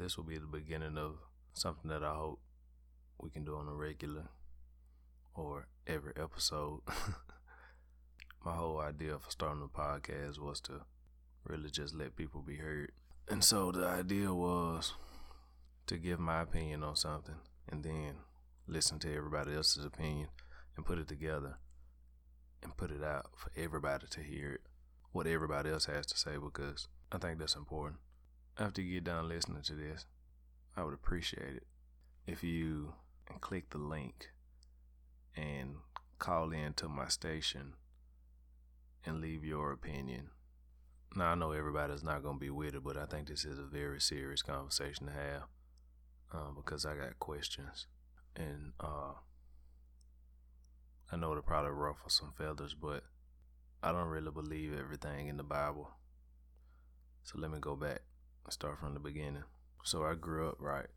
this will be the beginning of something that I hope we can do on a regular or every episode. My whole idea for starting the podcast was to really just let people be heard. And so the idea was to give my opinion on something and then listen to everybody else's opinion and put it together and put it out for everybody to hear what everybody else has to say, because I think that's important. After you get done listening to this, I would appreciate it if you click the link and call in to my station and leave your opinion. Now, I know everybody's not going to be with it, but I think this is a very serious conversation to have uh, because I got questions. And uh, I know it'll probably ruffle some feathers, but I don't really believe everything in the Bible. So let me go back start from the beginning. So I grew up right.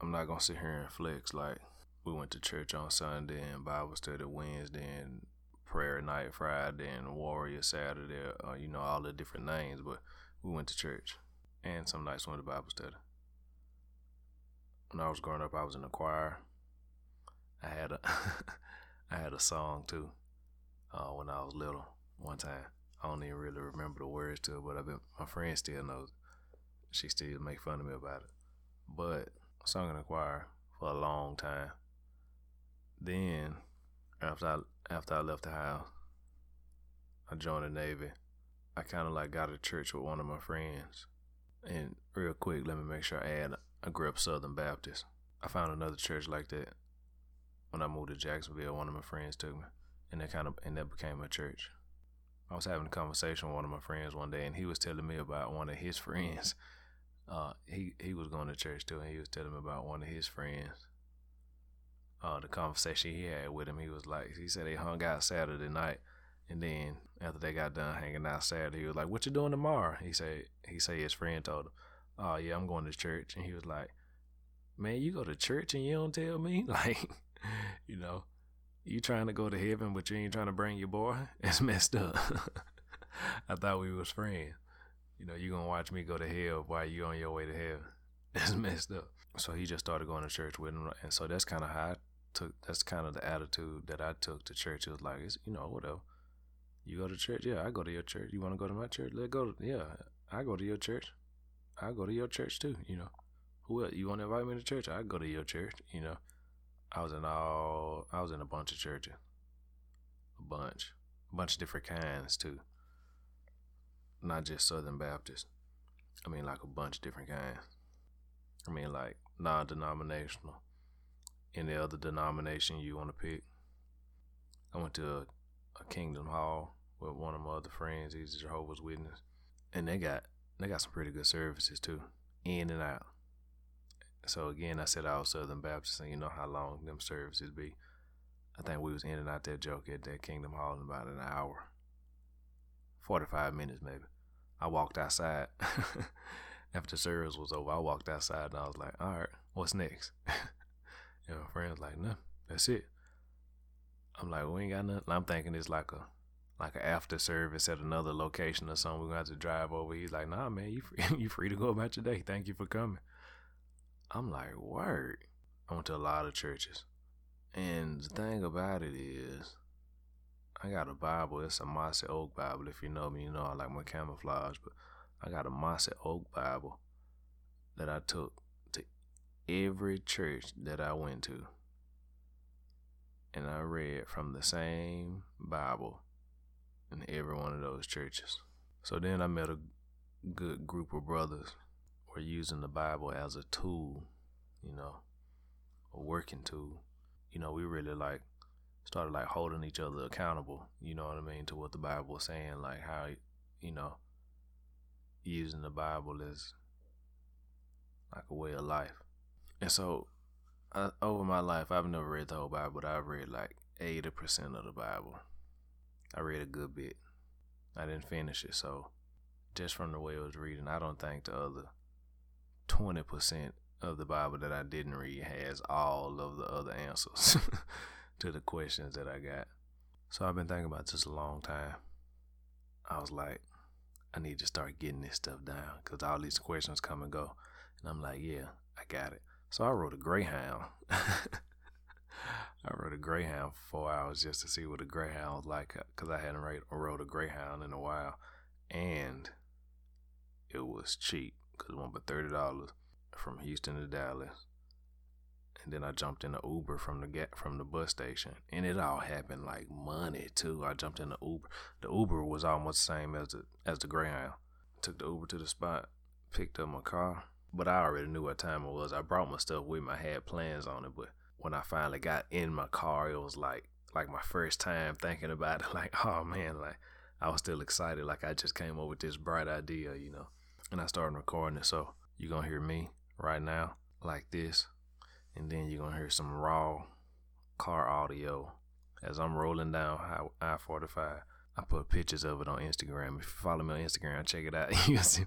I'm not gonna sit here and flex like we went to church on Sunday and Bible study Wednesday and prayer night Friday and warrior Saturday, uh, you know, all the different names, but we went to church. And some nights went to Bible study. When I was growing up, I was in the choir. I had a I had a song too uh, when I was little. One time, I don't even really remember the words to it, but I bet my friend still knows. She still make fun of me about it. But I sung in the choir for a long time. Then, after I after I left the house, I joined the Navy. I kind of like got to church with one of my friends. And real quick, let me make sure I add. I grew up Southern Baptist. I found another church like that when I moved to Jacksonville, one of my friends took me, and that kind of and that became a church. I was having a conversation with one of my friends one day, and he was telling me about one of his friends. Uh, he he was going to church too, and he was telling me about one of his friends. Uh, the conversation he had with him, he was like, he said they hung out Saturday night, and then after they got done hanging out Saturday, he was like, "What you doing tomorrow?" He said he said his friend told him, "Oh yeah, I'm going to church," and he was like, "Man, you go to church and you don't tell me?" Like you know, you trying to go to heaven, but you ain't trying to bring your boy. It's messed up. I thought we was friends. You know, you gonna watch me go to hell while you on your way to heaven. It's messed up. So he just started going to church with him, and so that's kind of how I took. That's kind of the attitude that I took to church. It was like, it's, you know, whatever. You go to church, yeah, I go to your church. You want to go to my church? Let go. To, yeah, I go to your church. I go to your church too. You know, who else? You want to invite me to church? I go to your church. You know, I was in all I was in a bunch of churches. A bunch. A bunch of different kinds too. Not just Southern Baptist. I mean like a bunch of different kinds. I mean like non denominational. Any other denomination you want to pick. I went to a, a Kingdom Hall with one of my other friends, he's a Jehovah's Witness. And they got they got some pretty good services too. In and out. So again, I said I was Southern Baptist, and you know how long them services be. I think we was in and out that joke at that Kingdom Hall in about an hour, forty five minutes maybe. I walked outside after service was over. I walked outside and I was like, "All right, what's next?" and my friend was like, "No, that's it." I'm like, "We ain't got nothing." I'm thinking it's like a like an after service at another location or something. We're gonna have to drive over. He's like, "Nah, man, you free, you free to go about your day. Thank you for coming." I'm like, word. I went to a lot of churches. And the thing about it is, I got a Bible. It's a Mossy Oak Bible. If you know me, you know I like my camouflage. But I got a Mossy Oak Bible that I took to every church that I went to. And I read from the same Bible in every one of those churches. So then I met a good group of brothers we're using the Bible as a tool, you know, a working tool. You know, we really like started like holding each other accountable, you know what I mean, to what the Bible is saying, like how, you know, using the Bible is like a way of life. And so, I, over my life, I've never read the whole Bible, but I've read like 80% of the Bible. I read a good bit. I didn't finish it, so just from the way I was reading, I don't think the other 20% of the Bible that I didn't read has all of the other answers to the questions that I got. So I've been thinking about this a long time. I was like, I need to start getting this stuff down because all these questions come and go. And I'm like, yeah, I got it. So I rode a Greyhound. I rode a Greyhound for four hours just to see what a Greyhound was like because I hadn't rode a Greyhound in a while. And it was cheap because it went for $30 from Houston to Dallas and then I jumped in the Uber from the get from the bus station, and it all happened like money too. I jumped in the Uber. The Uber was almost the same as the as the Greyhound. Took the Uber to the spot, picked up my car, but I already knew what time it was. I brought my stuff with me. I had plans on it, but when I finally got in my car, it was like like my first time thinking about it. Like, oh man, like I was still excited. Like I just came up with this bright idea, you know. And I started recording it. So you're gonna hear me right now like this and then you're gonna hear some raw car audio as I'm rolling down I 45. I put pictures of it on Instagram. If you follow me on Instagram, check it out. you'll see,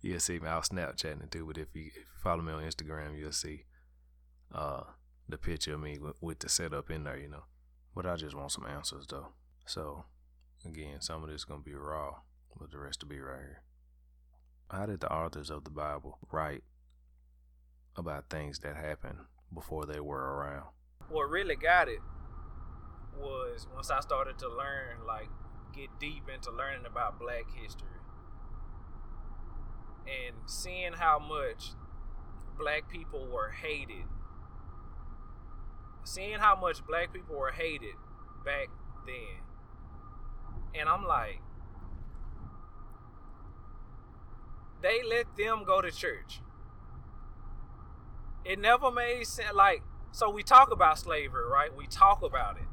you'll see me. I'll Snapchatting too, but if you, follow me on Instagram, you'll see uh, the picture of me with, with the setup in there, you know. But I just want some answers though. So again, some of this is gonna be raw, but the rest will be right here. How did the authors of the Bible write about things that happened before they were around. What really got it was once I started to learn, like, get deep into learning about black history and seeing how much black people were hated. Seeing how much black people were hated back then. And I'm like, they let them go to church it never made sense. Like, so we talk about slavery, right? We talk about it,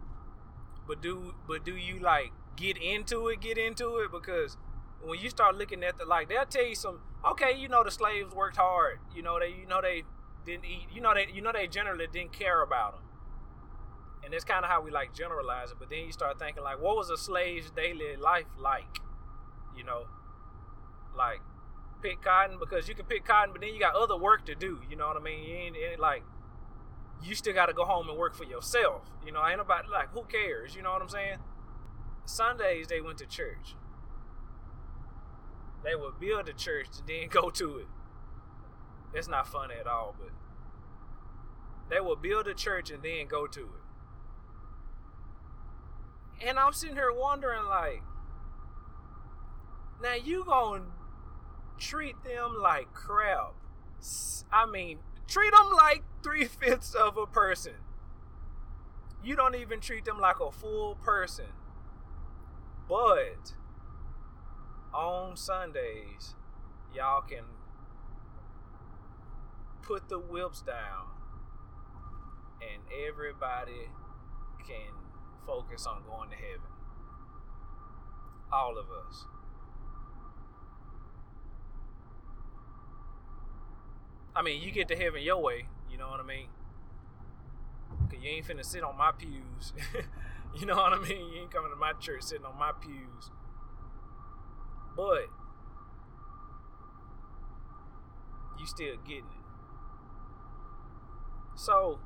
but do but do you like get into it? Get into it because when you start looking at the like, they'll tell you some. Okay, you know the slaves worked hard. You know they, you know they didn't eat. You know they, you know they generally didn't care about them. And that's kind of how we like generalize it. But then you start thinking like, what was a slave's daily life like? You know, like pick cotton because you can pick cotton, but then you got other work to do. You know what I mean? You ain't, ain't like you still got to go home and work for yourself. You know, ain't about like who cares? You know what I'm saying? Sundays they went to church. They would build a church and then go to it. It's not fun at all, but they would build a church and then go to it. And I'm sitting here wondering, like, now you gonna treat them like crap. I mean, treat them like three fifths of a person. You don't even treat them like a full person. But on Sundays, y'all can put the whips down and everybody can focus on going to heaven. All of us. I mean, you get to heaven your way. You know what I mean? Cause you ain't finna sit on my pews. you know what I mean? You ain't coming to my church sitting on my pews. But you still getting it. So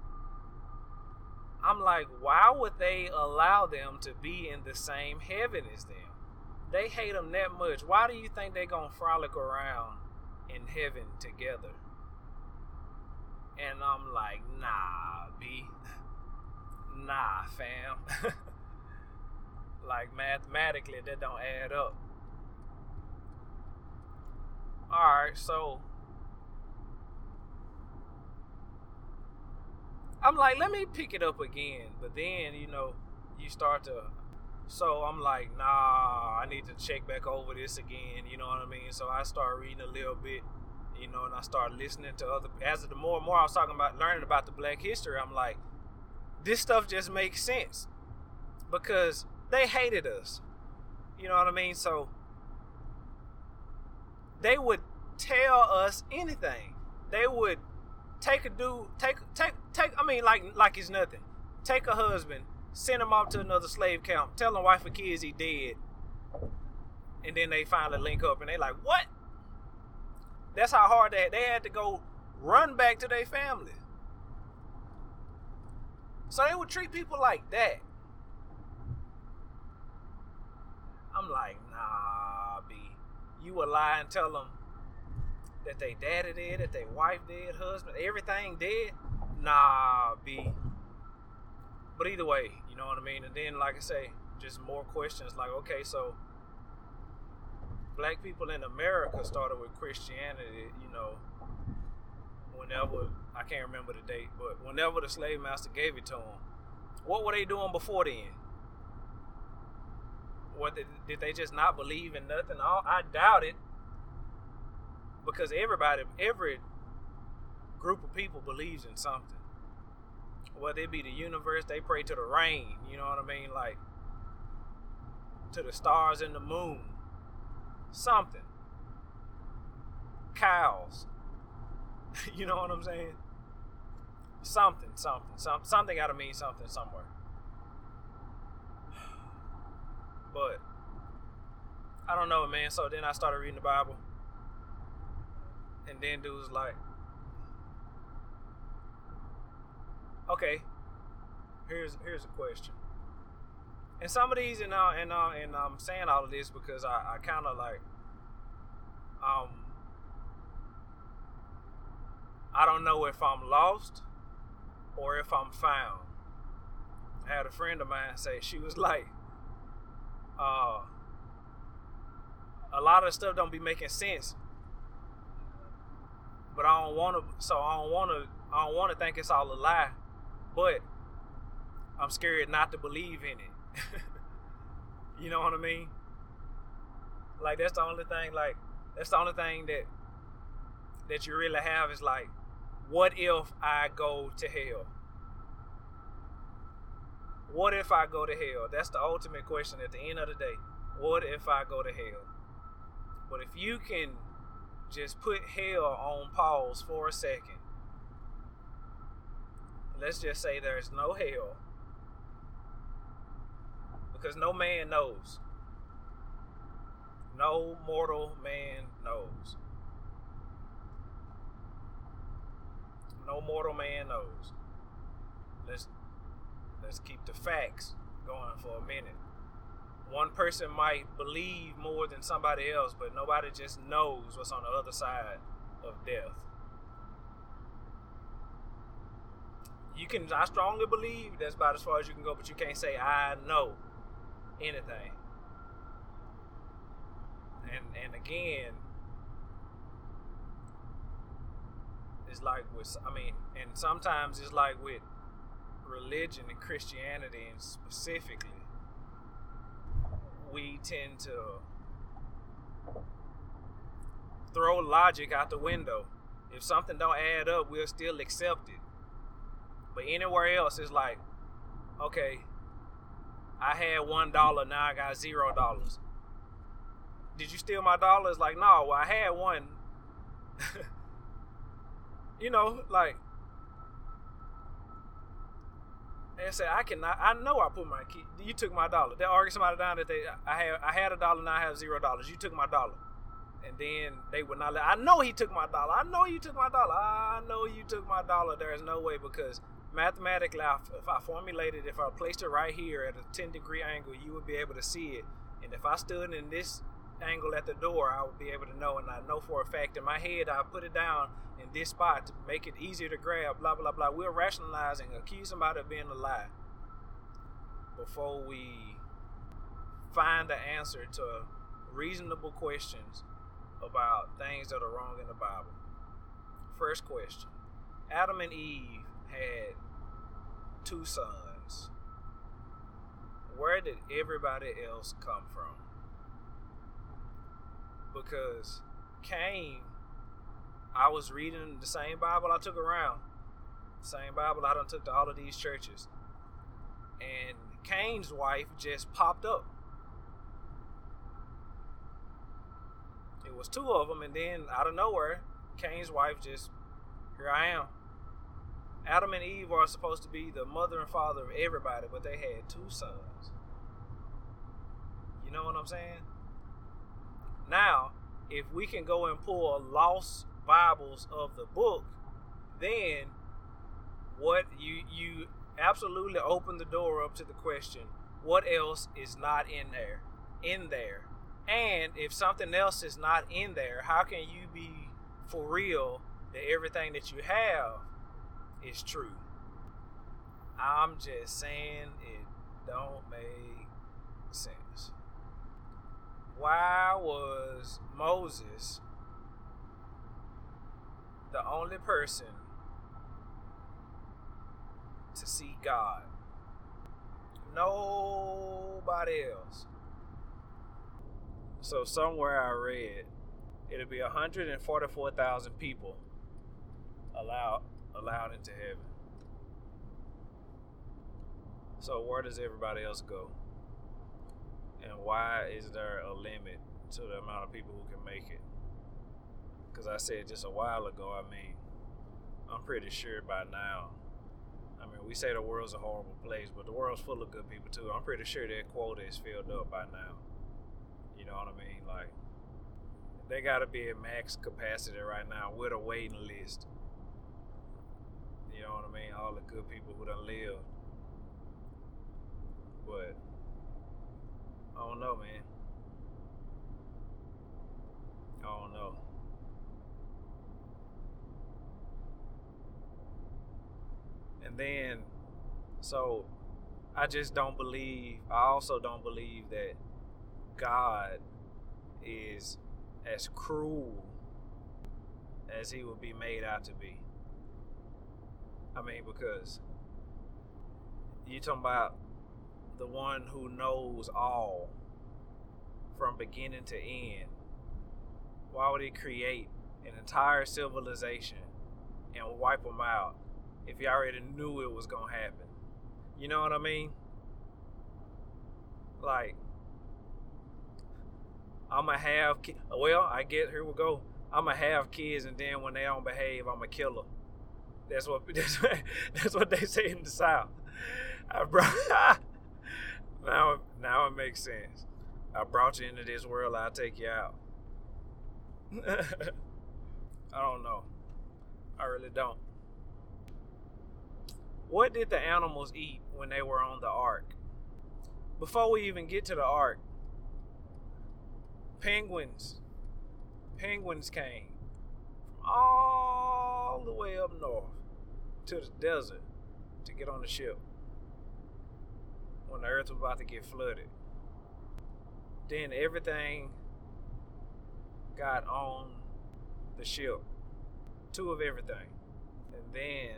I'm like, why would they allow them to be in the same heaven as them? They hate them that much. Why do you think they gonna frolic around in heaven together? And I'm like, nah, B. Nah, fam. like mathematically that don't add up. Alright, so I'm like, let me pick it up again. But then, you know, you start to so I'm like, nah, I need to check back over this again, you know what I mean? So I start reading a little bit you know, and I started listening to other. As the more and more I was talking about learning about the Black history, I'm like, this stuff just makes sense because they hated us. You know what I mean? So they would tell us anything. They would take a dude, take take take. I mean, like like it's nothing. Take a husband, send him off to another slave camp, tell him wife and kids he dead, and then they finally link up and they like, what? That's how hard they they had to go run back to their family. So they would treat people like that. I'm like, nah, B. you will lie and tell them that they daddy dead, that they wife dead, husband, everything dead. Nah, B. But either way, you know what I mean. And then, like I say, just more questions. Like, okay, so black people in America started with Christianity. You know, whenever I can't remember the date, but whenever the slave master gave it to them, what were they doing before then? What did, did they just not believe in nothing? I doubt it, because everybody, every group of people believes in something. Whether it be the universe, they pray to the rain. You know what I mean? Like to the stars and the moon. Something. Cows. you know what I'm saying? Something, something, some, something got to mean something somewhere. But I don't know, man. So then I started reading the Bible, and then dude was like, "Okay, here's here's a question." And some of these, and uh, and uh, and I'm saying all of this because I, I kind of like, um, I don't know if I'm lost or if I'm found. I had a friend of mine say she was like, uh, a lot of stuff don't be making sense, but I don't want to. So I don't want to. I don't want to think it's all a lie, but I'm scared not to believe in it. you know what I mean? Like that's the only thing. Like that's the only thing that that you really have is like what if I go to hell? What if I go to hell? That's the ultimate question at the end of the day. What if I go to hell? But if you can just put hell on pause for a second, let's just say there's no hell. Because no man knows. No mortal man knows. no mortal man knows. Let's let's keep the facts going for a minute. One person might believe more than somebody else, but nobody just knows what's on the other side of death. You can I strongly believe that's about as far as you can go, but you can't say I know anything. And and again, it's like with I mean, and sometimes it's like with religion and Christianity and specifically we tend to throw logic out the window. If something don't add up, we'll still accept it. But anywhere else it's like, okay, I had one dollar, now I got zero dollars. Did you steal my dollar? It's like, no, well, I had one. you know, like and say I cannot. I know I put my key. You took my dollar. They argue somebody down that they I had I had a dollar now I have zero dollars. You took my dollar, and then they would not let. I know he took my dollar. I know you took my dollar. I know you took my dollar. There is no way because mathematically, if I formulated, if I placed it right here at a ten degree angle, you would be able to see it. And if I stood in this angle at the door, I would be able to know. And I know for a fact in my head, I put it down in this spot to make it easier to grab, blah, blah, blah. We're rationalizing, accuse somebody of being a lie before we find the answer to reasonable questions about things that are wrong in the Bible. First question Adam and Eve had two sons. Where did everybody else come from? because Cain, I was reading the same Bible I took around, same Bible I done took to all of these churches, and Cain's wife just popped up. It was two of them, and then out of nowhere, Cain's wife just, here I am. Adam and Eve are supposed to be the mother and father of everybody, but they had two sons. You know what I'm saying? Now, if we can go and pull lost Bibles of the book, then what you you absolutely open the door up to the question, what else is not in there? In there. And if something else is not in there, how can you be for real that everything that you have is true? I'm just saying it don't make sense. Why was Moses the only person to see God? Nobody else. So somewhere I read it'll be 144,000 people allowed allowed into heaven. So where does everybody else go? And why is there a limit to the amount of people who can make it? Because I said just a while ago, I mean, I'm pretty sure by now. I mean, we say the world's a horrible place, but the world's full of good people too. I'm pretty sure that quota is filled up by now. You know what I mean? Like, they got to be at max capacity right now with a waiting list. You know what I mean? All the good people who done lived. But I don't know, man. I don't know. And then, so I just don't believe, I also don't believe that God is as cruel as he would be made out to be. I mean, because you talking about the one who knows all from beginning to end. Why would he create an entire civilization and wipe them out if he already knew it was gonna happen? You know what I mean? Like, I'm gonna have ki- well, I get here we go. I'm gonna have kids, and then when they don't behave, I'm a killer. That's what that's what, that's what they say in the South. I brought now now it makes sense. I brought you into this world. I'll take you out. I don't know. I really don't. What did the animals eat when they were on the ark? Before we even get to the ark, penguins. Penguins came from all the way up north to the desert to get on the ship when the earth was about to get flooded. Then everything got on the ship. Two of everything. And then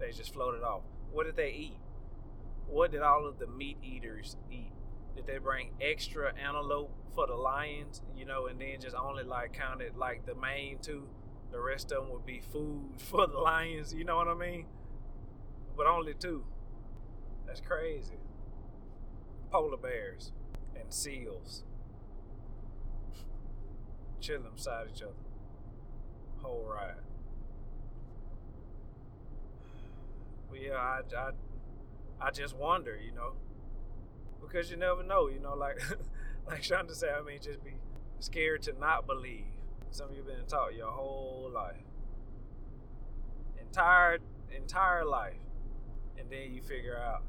they just floated off. What did they eat? What did all of the meat eaters eat? Did they bring extra antelope for the lions, you know, and then just only like counted like the main two? The rest of them would be food for the lions, you know what I mean? But only two. That's crazy. Polar bears and seals chilling beside each other. Whole ride. Yeah, I, I, I just wonder, you know, because you never know, you know, like like Shonda said, I mean, just be scared to not believe. Some of you been taught your whole life, entire entire life, and then you figure out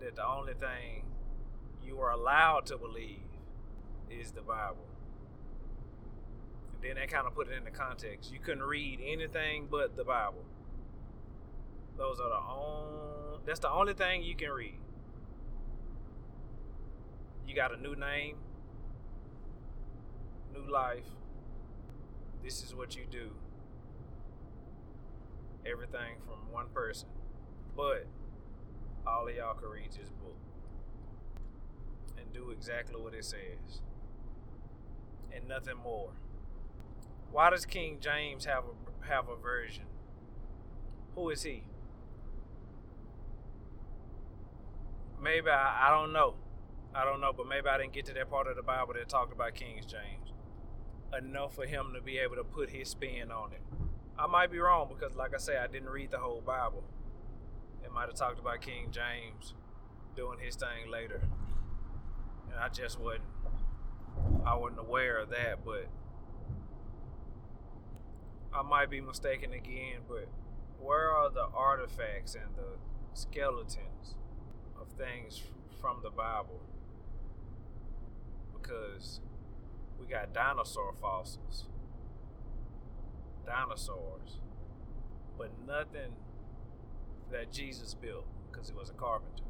that the only thing you are allowed to believe is the Bible. And then they kind of put it into context. You couldn't read anything but the Bible. Those are the only. That's the only thing you can read. You got a new name, new life. This is what you do. Everything from one person. But all of y'all can read this book and do exactly what it says and nothing more. Why does King James have a have a version? Who is he? Maybe I, I don't know. I don't know, but maybe I didn't get to that part of the Bible that talked about King James enough for him to be able to put his spin on it. I might be wrong because, like I say, I didn't read the whole Bible. It might have talked about King James doing his thing later, and I just wasn't. I wasn't aware of that, but I might be mistaken again. But where are the artifacts and the skeletons of things from the Bible because we got dinosaur fossils, dinosaurs, but nothing that Jesus built because he was a carpenter.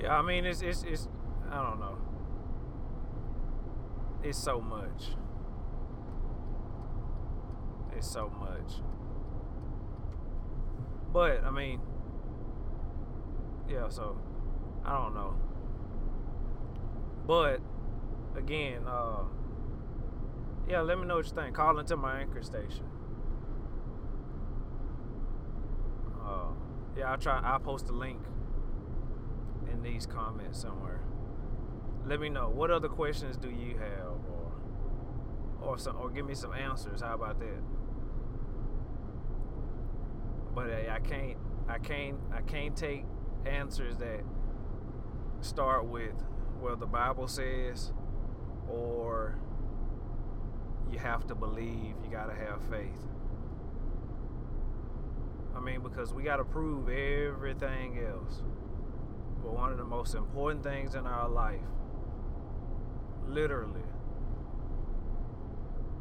Yeah, I mean it's it's it's I don't know. It's so much. It's so much. But I mean, yeah. So I don't know. But again, uh, yeah. Let me know what you think. Call into my anchor station. Uh, yeah, I'll try. I'll post a link in these comments somewhere. Let me know what other questions do you have, or or some, or give me some answers. How about that? But uh, I can't, I can't, I can't take answers that start with, well, the Bible says, or you have to believe, you gotta have faith. I mean, because we gotta prove everything else. But one of the most important things in our life, literally,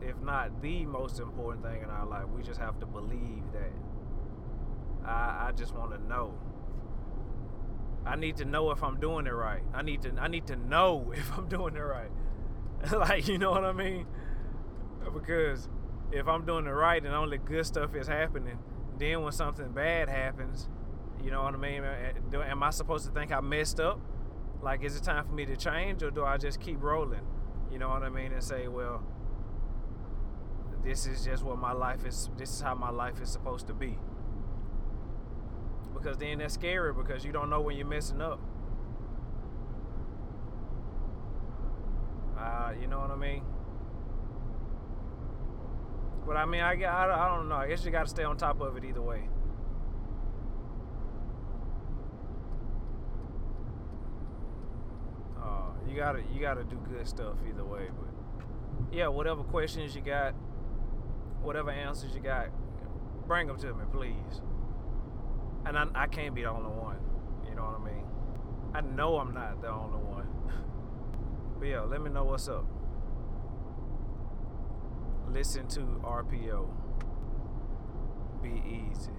if not the most important thing in our life, we just have to believe that. I, I just want to know. I need to know if I'm doing it right. I need to I need to know if I'm doing it right. like, you know what I mean? Because if I'm doing it right and only good stuff is happening, then when something bad happens, you know what I mean? Am I supposed to think I messed up? Like, is it time for me to change, or do I just keep rolling? You know what I mean? And say, well, this is just what my life is. This is how my life is supposed to be. Because then that's scary because you don't know when you're messing up. Uh, you know what I mean? But I mean, I, I, I don't know. I guess you got to stay on top of it either way. Uh, you gotta you gotta do good stuff either way. But yeah, whatever questions you got, whatever answers you got, bring them to me, please. And I, I can't be the only one. You know what I mean? I know I'm not the only one. Yeah, let me know what's up. Listen to RPO. Be easy.